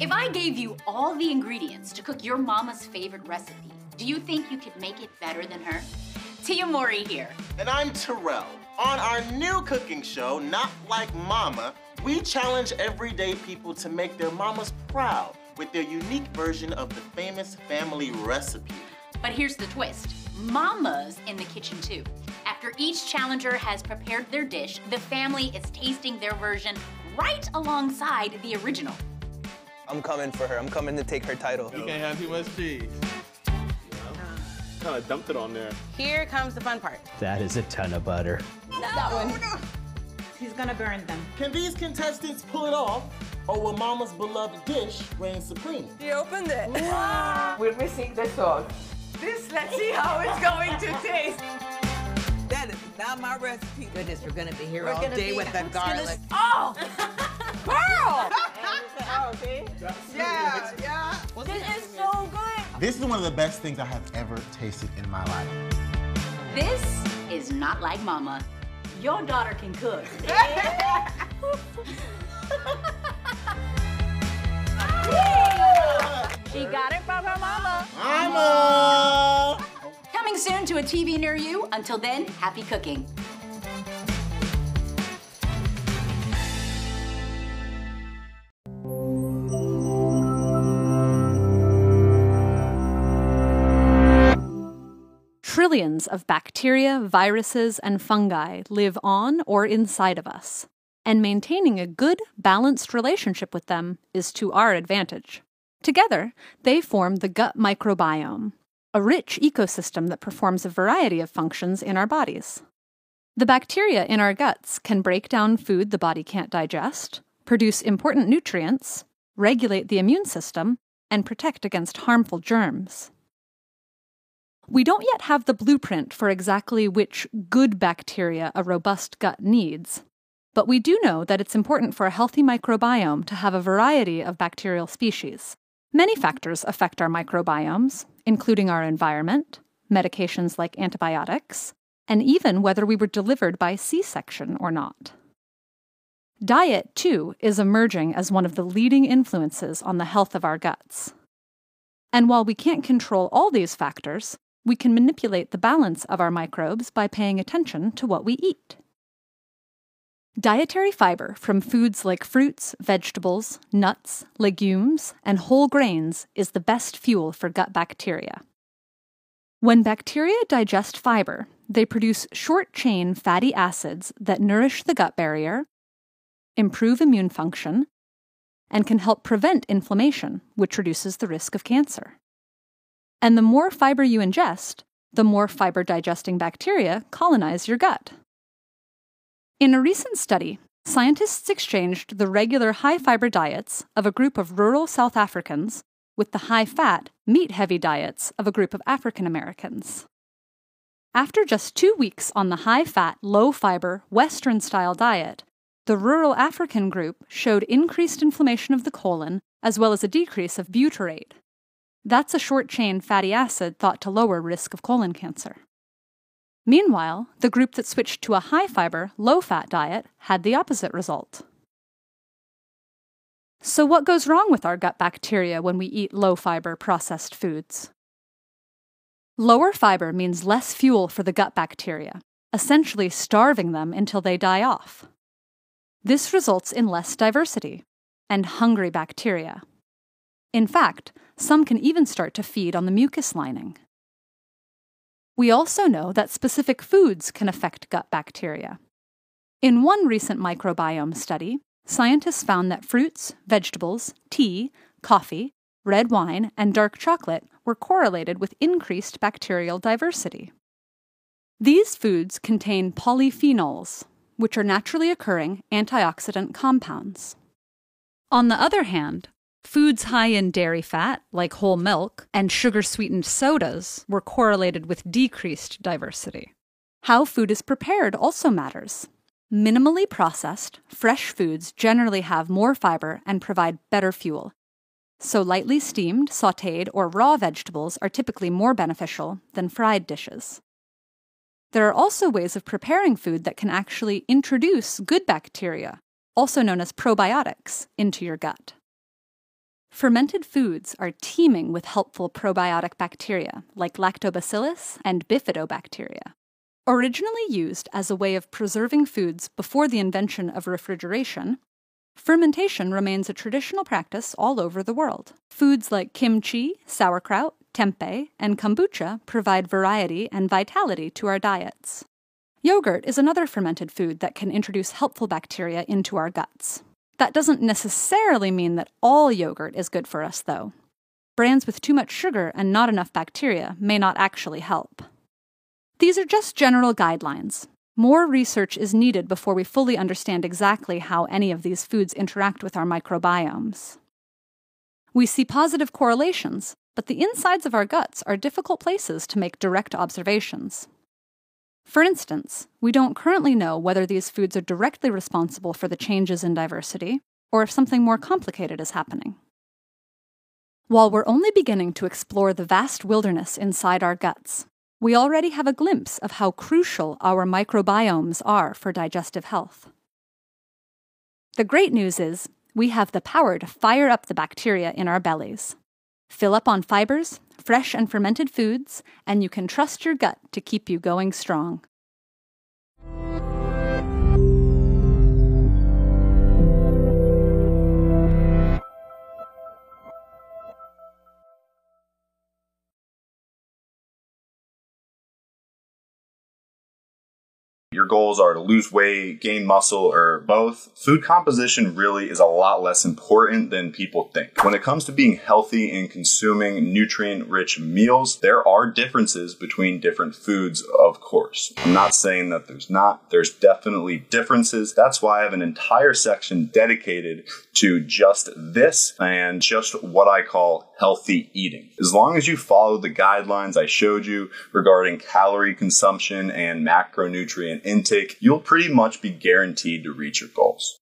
If I gave you all the ingredients to cook your mama's favorite recipe, do you think you could make it better than her? Tia Mowry here. And I'm Terrell. On our new cooking show, Not Like Mama, we challenge everyday people to make their mamas proud with their unique version of the famous family recipe. But here's the twist Mama's in the kitchen too. After each challenger has prepared their dish, the family is tasting their version right alongside the original. I'm coming for her. I'm coming to take her title. You can't have too much cheese. Kind of dumped it on there. Here comes the fun part. That is a ton of butter. That one. He's gonna burn them. Can these contestants pull it off, or will Mama's beloved dish reign supreme? He opened it. We're missing the sauce. This, let's see how it's going to taste. That is not my recipe. Goodness, we're gonna be here We're all day be- with the who's gonna- garlic. Oh! Pearl! see? Yeah, yeah. This is so good. This is one of the best things I have ever tasted in my life. This is not like Mama. Your daughter can cook. She got it from her mama. Mama! Coming soon to a TV near you. Until then, happy cooking. Trillions of bacteria, viruses, and fungi live on or inside of us, and maintaining a good, balanced relationship with them is to our advantage. Together, they form the gut microbiome, a rich ecosystem that performs a variety of functions in our bodies. The bacteria in our guts can break down food the body can't digest, produce important nutrients, regulate the immune system, and protect against harmful germs. We don't yet have the blueprint for exactly which good bacteria a robust gut needs, but we do know that it's important for a healthy microbiome to have a variety of bacterial species. Many factors affect our microbiomes, including our environment, medications like antibiotics, and even whether we were delivered by C section or not. Diet, too, is emerging as one of the leading influences on the health of our guts. And while we can't control all these factors, we can manipulate the balance of our microbes by paying attention to what we eat. Dietary fiber from foods like fruits, vegetables, nuts, legumes, and whole grains is the best fuel for gut bacteria. When bacteria digest fiber, they produce short chain fatty acids that nourish the gut barrier, improve immune function, and can help prevent inflammation, which reduces the risk of cancer. And the more fiber you ingest, the more fiber digesting bacteria colonize your gut. In a recent study, scientists exchanged the regular high fiber diets of a group of rural South Africans with the high fat, meat heavy diets of a group of African Americans. After just two weeks on the high fat, low fiber, Western style diet, the rural African group showed increased inflammation of the colon as well as a decrease of butyrate. That's a short chain fatty acid thought to lower risk of colon cancer. Meanwhile, the group that switched to a high fiber, low fat diet had the opposite result. So, what goes wrong with our gut bacteria when we eat low fiber processed foods? Lower fiber means less fuel for the gut bacteria, essentially starving them until they die off. This results in less diversity and hungry bacteria. In fact, some can even start to feed on the mucus lining. We also know that specific foods can affect gut bacteria. In one recent microbiome study, scientists found that fruits, vegetables, tea, coffee, red wine, and dark chocolate were correlated with increased bacterial diversity. These foods contain polyphenols, which are naturally occurring antioxidant compounds. On the other hand, foods high in dairy fat, like whole milk, and sugar sweetened sodas were correlated with decreased diversity. How food is prepared also matters. Minimally processed, fresh foods generally have more fiber and provide better fuel. So, lightly steamed, sauteed, or raw vegetables are typically more beneficial than fried dishes. There are also ways of preparing food that can actually introduce good bacteria, also known as probiotics, into your gut. Fermented foods are teeming with helpful probiotic bacteria like lactobacillus and bifidobacteria. Originally used as a way of preserving foods before the invention of refrigeration, fermentation remains a traditional practice all over the world. Foods like kimchi, sauerkraut, tempeh, and kombucha provide variety and vitality to our diets. Yogurt is another fermented food that can introduce helpful bacteria into our guts. That doesn't necessarily mean that all yogurt is good for us, though. Brands with too much sugar and not enough bacteria may not actually help. These are just general guidelines. More research is needed before we fully understand exactly how any of these foods interact with our microbiomes. We see positive correlations, but the insides of our guts are difficult places to make direct observations. For instance, we don't currently know whether these foods are directly responsible for the changes in diversity, or if something more complicated is happening. While we're only beginning to explore the vast wilderness inside our guts, we already have a glimpse of how crucial our microbiomes are for digestive health. The great news is we have the power to fire up the bacteria in our bellies. Fill up on fibers, fresh and fermented foods, and you can trust your gut to keep you going strong. Your goals are to lose weight, gain muscle, or both, food composition really is a lot less important than people think. When it comes to being healthy and consuming nutrient rich meals, there are differences between different foods, of course. I'm not saying that there's not, there's definitely differences. That's why I have an entire section dedicated to just this and just what I call healthy eating. As long as you follow the guidelines I showed you regarding calorie consumption and macronutrient intake, you'll pretty much be guaranteed to reach your goals.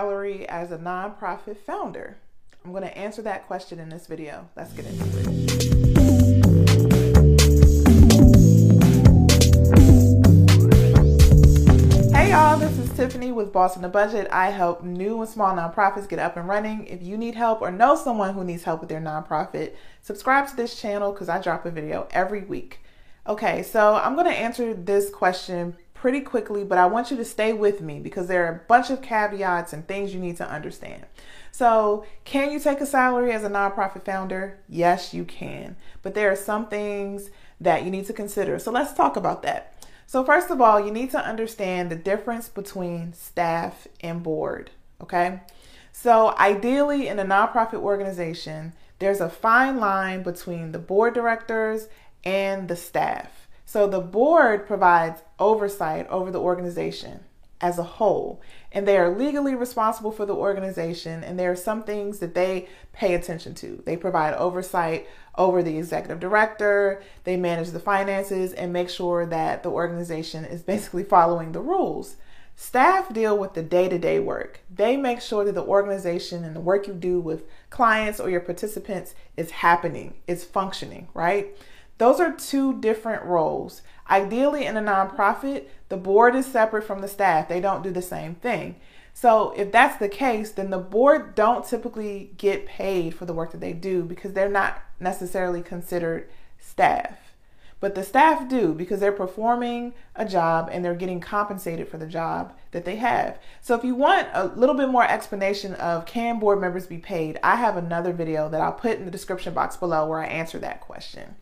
Salary as a nonprofit founder? I'm going to answer that question in this video. Let's get into it. Hey y'all, this is Tiffany with Boss on the Budget. I help new and small nonprofits get up and running. If you need help or know someone who needs help with their nonprofit, subscribe to this channel because I drop a video every week. Okay, so I'm going to answer this question pretty quickly, but I want you to stay with me because there are a bunch of caveats and things you need to understand. So, can you take a salary as a nonprofit founder? Yes, you can. But there are some things that you need to consider. So, let's talk about that. So, first of all, you need to understand the difference between staff and board. Okay. So, ideally, in a nonprofit organization, there's a fine line between the board directors and the staff. So, the board provides oversight over the organization as a whole, and they are legally responsible for the organization. And there are some things that they pay attention to. They provide oversight over the executive director, they manage the finances, and make sure that the organization is basically following the rules. Staff deal with the day to day work. They make sure that the organization and the work you do with clients or your participants is happening, is functioning, right? Those are two different roles. Ideally, in a nonprofit, the board is separate from the staff. They don't do the same thing. So, if that's the case, then the board don't typically get paid for the work that they do because they're not necessarily considered staff. But the staff do because they're performing a job and they're getting compensated for the job that they have. So if you want a little bit more explanation of can board members be paid, I have another video that I'll put in the description box below where I answer that question.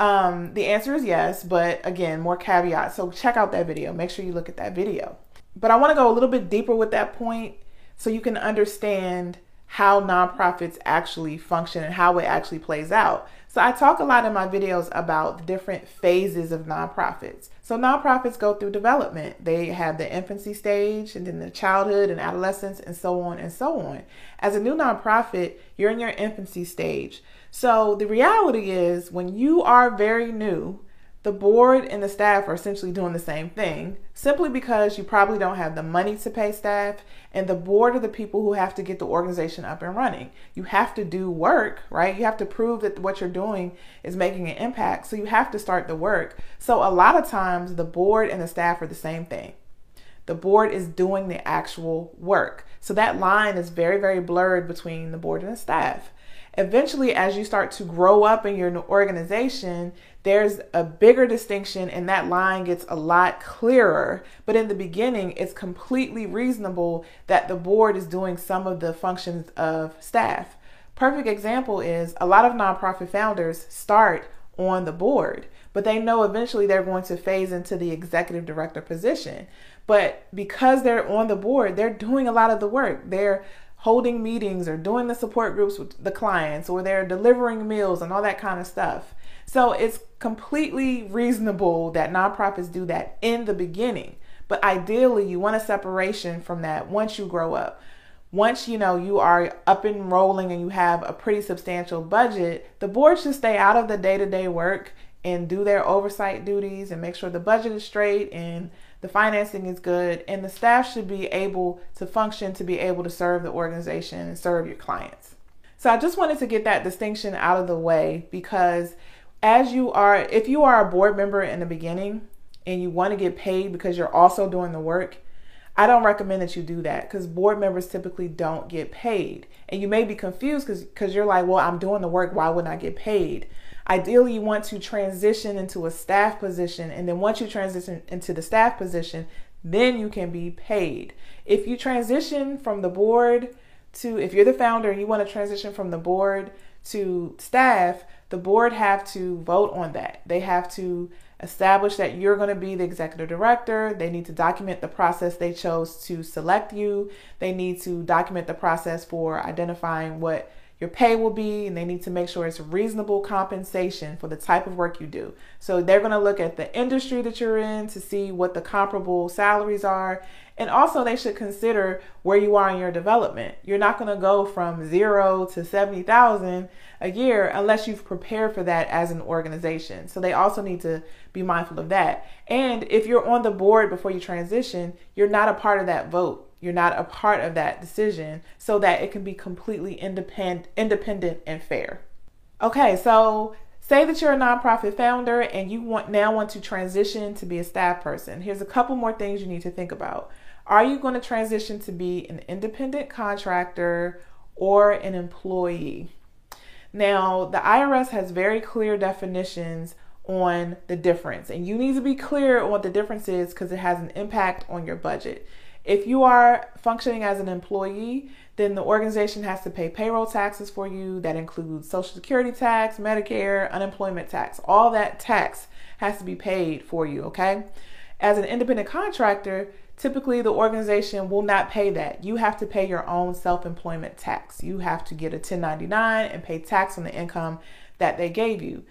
Um, the answer is yes, but again, more caveats. So check out that video. Make sure you look at that video. But I want to go a little bit deeper with that point so you can understand how nonprofits actually function and how it actually plays out. So I talk a lot in my videos about the different phases of nonprofits. So nonprofits go through development. They have the infancy stage and then the childhood and adolescence and so on and so on. As a new nonprofit, you're in your infancy stage. So the reality is when you are very new, the board and the staff are essentially doing the same thing simply because you probably don't have the money to pay staff, and the board are the people who have to get the organization up and running. You have to do work, right? You have to prove that what you're doing is making an impact. So you have to start the work. So a lot of times, the board and the staff are the same thing. The board is doing the actual work. So that line is very, very blurred between the board and the staff. Eventually, as you start to grow up in your organization, there's a bigger distinction and that line gets a lot clearer. But in the beginning, it's completely reasonable that the board is doing some of the functions of staff. Perfect example is a lot of nonprofit founders start on the board, but they know eventually they're going to phase into the executive director position. But because they're on the board, they're doing a lot of the work. They're holding meetings or doing the support groups with the clients or they're delivering meals and all that kind of stuff. So it's completely reasonable that nonprofits do that in the beginning. But ideally, you want a separation from that once you grow up. Once you know you are up and rolling and you have a pretty substantial budget, the board should stay out of the day-to-day work and do their oversight duties and make sure the budget is straight and the financing is good, and the staff should be able to function to be able to serve the organization and serve your clients. So I just wanted to get that distinction out of the way because as you are, if you are a board member in the beginning and you want to get paid because you're also doing the work, I don't recommend that you do that because board members typically don't get paid. And you may be confused because you're like, well, I'm doing the work, why wouldn't I get paid? Ideally, you want to transition into a staff position, and then once you transition into the staff position, then you can be paid. If you transition from the board to, if you're the founder and you want to transition from the board to staff, the board have to vote on that. They have to establish that you're going to be the executive director. They need to document the process they chose to select you. They need to document the process for identifying what your pay will be, and they need to make sure it's reasonable compensation for the type of work you do. So they're going to look at the industry that you're in to see what the comparable salaries are. And also, they should consider where you are in your development. You're not going to go from zero to 70,000 a year unless you've prepared for that as an organization. So they also need to be mindful of that. And if you're on the board before you transition, you're not a part of that vote. You're not a part of that decision so that it can be completely independent independent and fair. Okay, so say that you're a nonprofit founder and you want now want to transition to be a staff person. Here's a couple more things you need to think about. Are you going to transition to be an independent contractor or an employee? Now, the IRS has very clear definitions on the difference, and you need to be clear on what the difference is because it has an impact on your budget. If you are functioning as an employee, then the organization has to pay payroll taxes for you. That includes Social Security tax, Medicare, unemployment tax. All that tax has to be paid for you, okay? As an independent contractor, typically the organization will not pay that. You have to pay your own self employment tax. You have to get a 1099 and pay tax on the income that they gave you.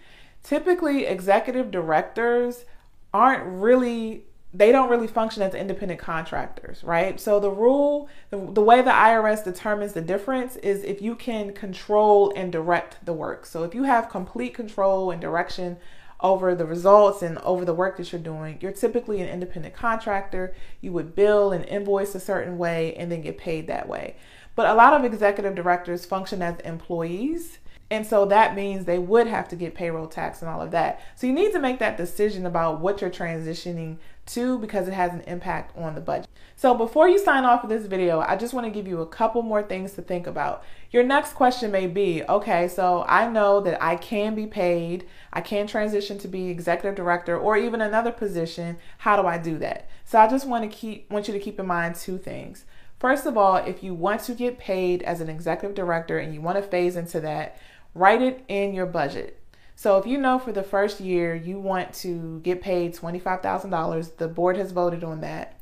Typically, executive directors aren't really they don't really function as independent contractors, right? So the rule, the, the way the IRS determines the difference is if you can control and direct the work. So if you have complete control and direction over the results and over the work that you're doing, you're typically an independent contractor. You would bill and invoice a certain way and then get paid that way. But a lot of executive directors function as employees and so that means they would have to get payroll tax and all of that. So you need to make that decision about what you're transitioning to because it has an impact on the budget. So before you sign off of this video, I just want to give you a couple more things to think about. Your next question may be, okay, so I know that I can be paid, I can transition to be executive director or even another position. How do I do that? So I just want to keep want you to keep in mind two things. First of all, if you want to get paid as an executive director and you want to phase into that, Write it in your budget. So if you know for the first year you want to get paid $25,000, the board has voted on that.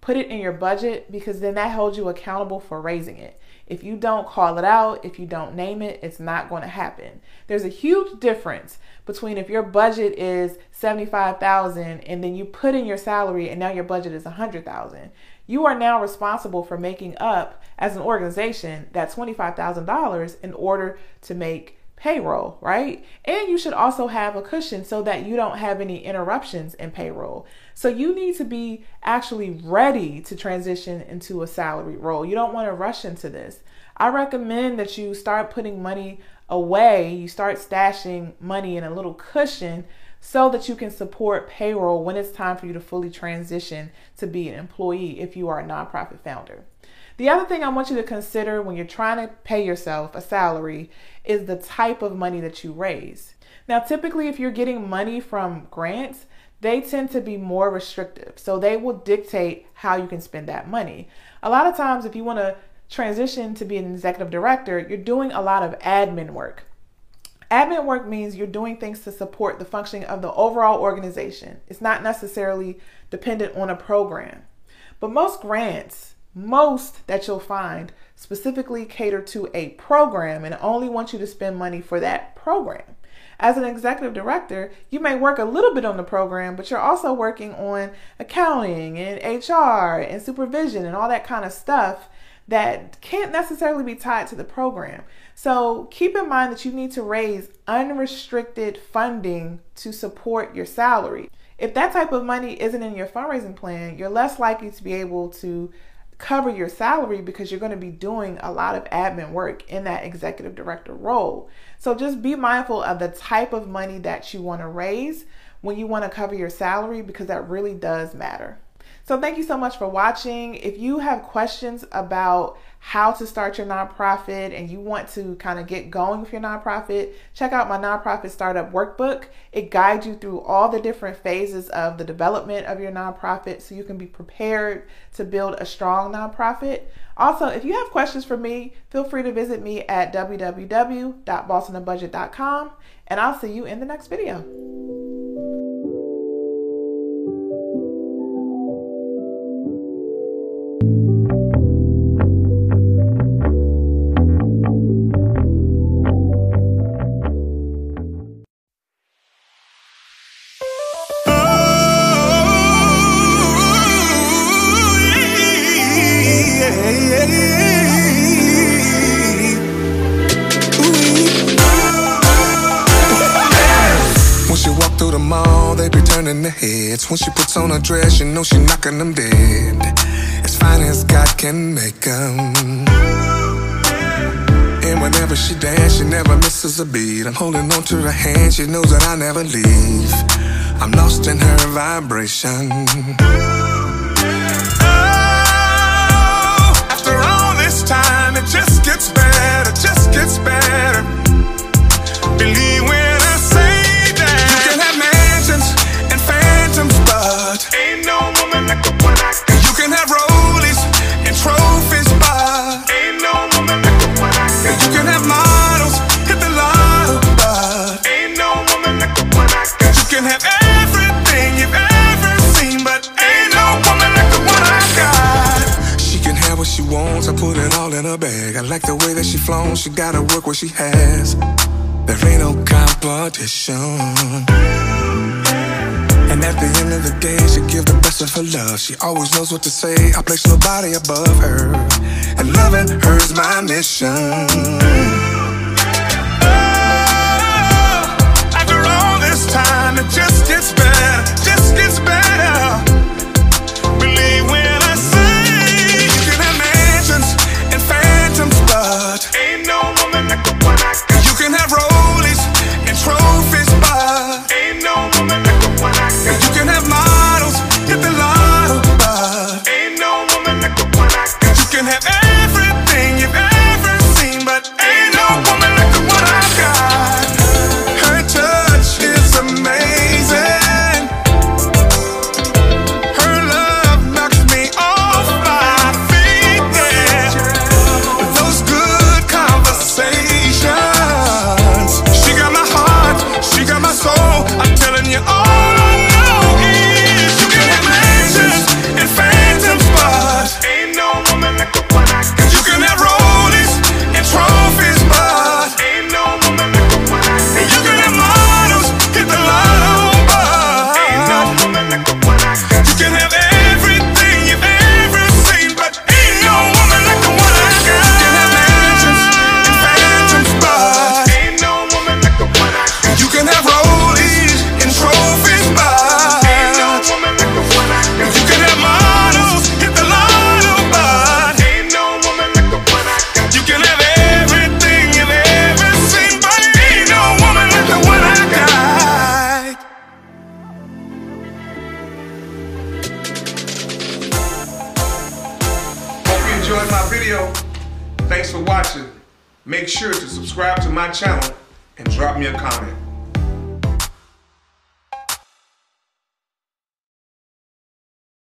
Put it in your budget because then that holds you accountable for raising it. If you don't call it out, if you don't name it, it's not going to happen. There's a huge difference between if your budget is 75,000 and then you put in your salary and now your budget is 100,000. You are now responsible for making up as an organization that $25,000 in order to make payroll, right? And you should also have a cushion so that you don't have any interruptions in payroll. So you need to be actually ready to transition into a salary role. You don't want to rush into this. I recommend that you start putting money away, you start stashing money in a little cushion so that you can support payroll when it's time for you to fully transition to be an employee if you are a nonprofit founder. The other thing I want you to consider when you're trying to pay yourself a salary is the type of money that you raise. Now, typically, if you're getting money from grants, they tend to be more restrictive. So they will dictate how you can spend that money. A lot of times, if you want to transition to be an executive director, you're doing a lot of admin work. Admin work means you're doing things to support the functioning of the overall organization. It's not necessarily dependent on a program. But most grants most that you'll find specifically cater to a program and only want you to spend money for that program. As an executive director, you may work a little bit on the program, but you're also working on accounting and HR and supervision and all that kind of stuff that can't necessarily be tied to the program. So keep in mind that you need to raise unrestricted funding to support your salary. If that type of money isn't in your fundraising plan, you're less likely to be able to cover your salary because you're going to be doing a lot of admin work in that executive director role. So just be mindful of the type of money that you want to raise when you want to cover your salary because that really does matter. So thank you so much for watching. If you have questions about how to start your nonprofit and you want to kind of get going with your nonprofit, check out my nonprofit startup workbook. It guides you through all the different phases of the development of your nonprofit so you can be prepared to build a strong nonprofit. Also, if you have questions for me, feel free to visit me at www.bossonabudget.com and I'll see you in the next video. Turning the heads. When she puts on a dress, you know she knocking them dead as fine as God can make them. And whenever she dances, she never misses a beat. I'm holding on to her hand, she knows that I never leave. I'm lost in her vibration. Oh, after all this time, it just gets better, just gets better. Believe when she wants. I put it all in her bag. I like the way that she flown. She gotta work what she has. There ain't no competition. And at the end of the day, she give the best of her love. She always knows what to say. I place nobody above her. And loving her's my mission. Oh, time, it just gets better, just gets better. have ever